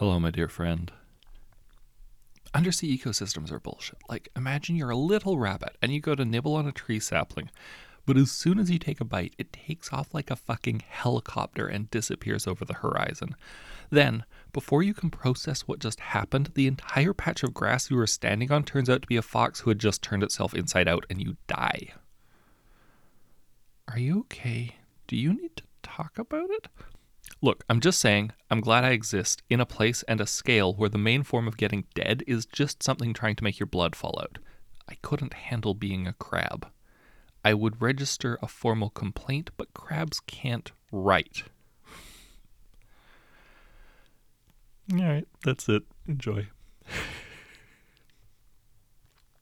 Hello, my dear friend. Undersea ecosystems are bullshit. Like, imagine you're a little rabbit and you go to nibble on a tree sapling, but as soon as you take a bite, it takes off like a fucking helicopter and disappears over the horizon. Then, before you can process what just happened, the entire patch of grass you were standing on turns out to be a fox who had just turned itself inside out and you die. Are you okay? Do you need to talk about it? Look, I'm just saying, I'm glad I exist in a place and a scale where the main form of getting dead is just something trying to make your blood fall out. I couldn't handle being a crab. I would register a formal complaint, but crabs can't write. Alright, that's it. Enjoy.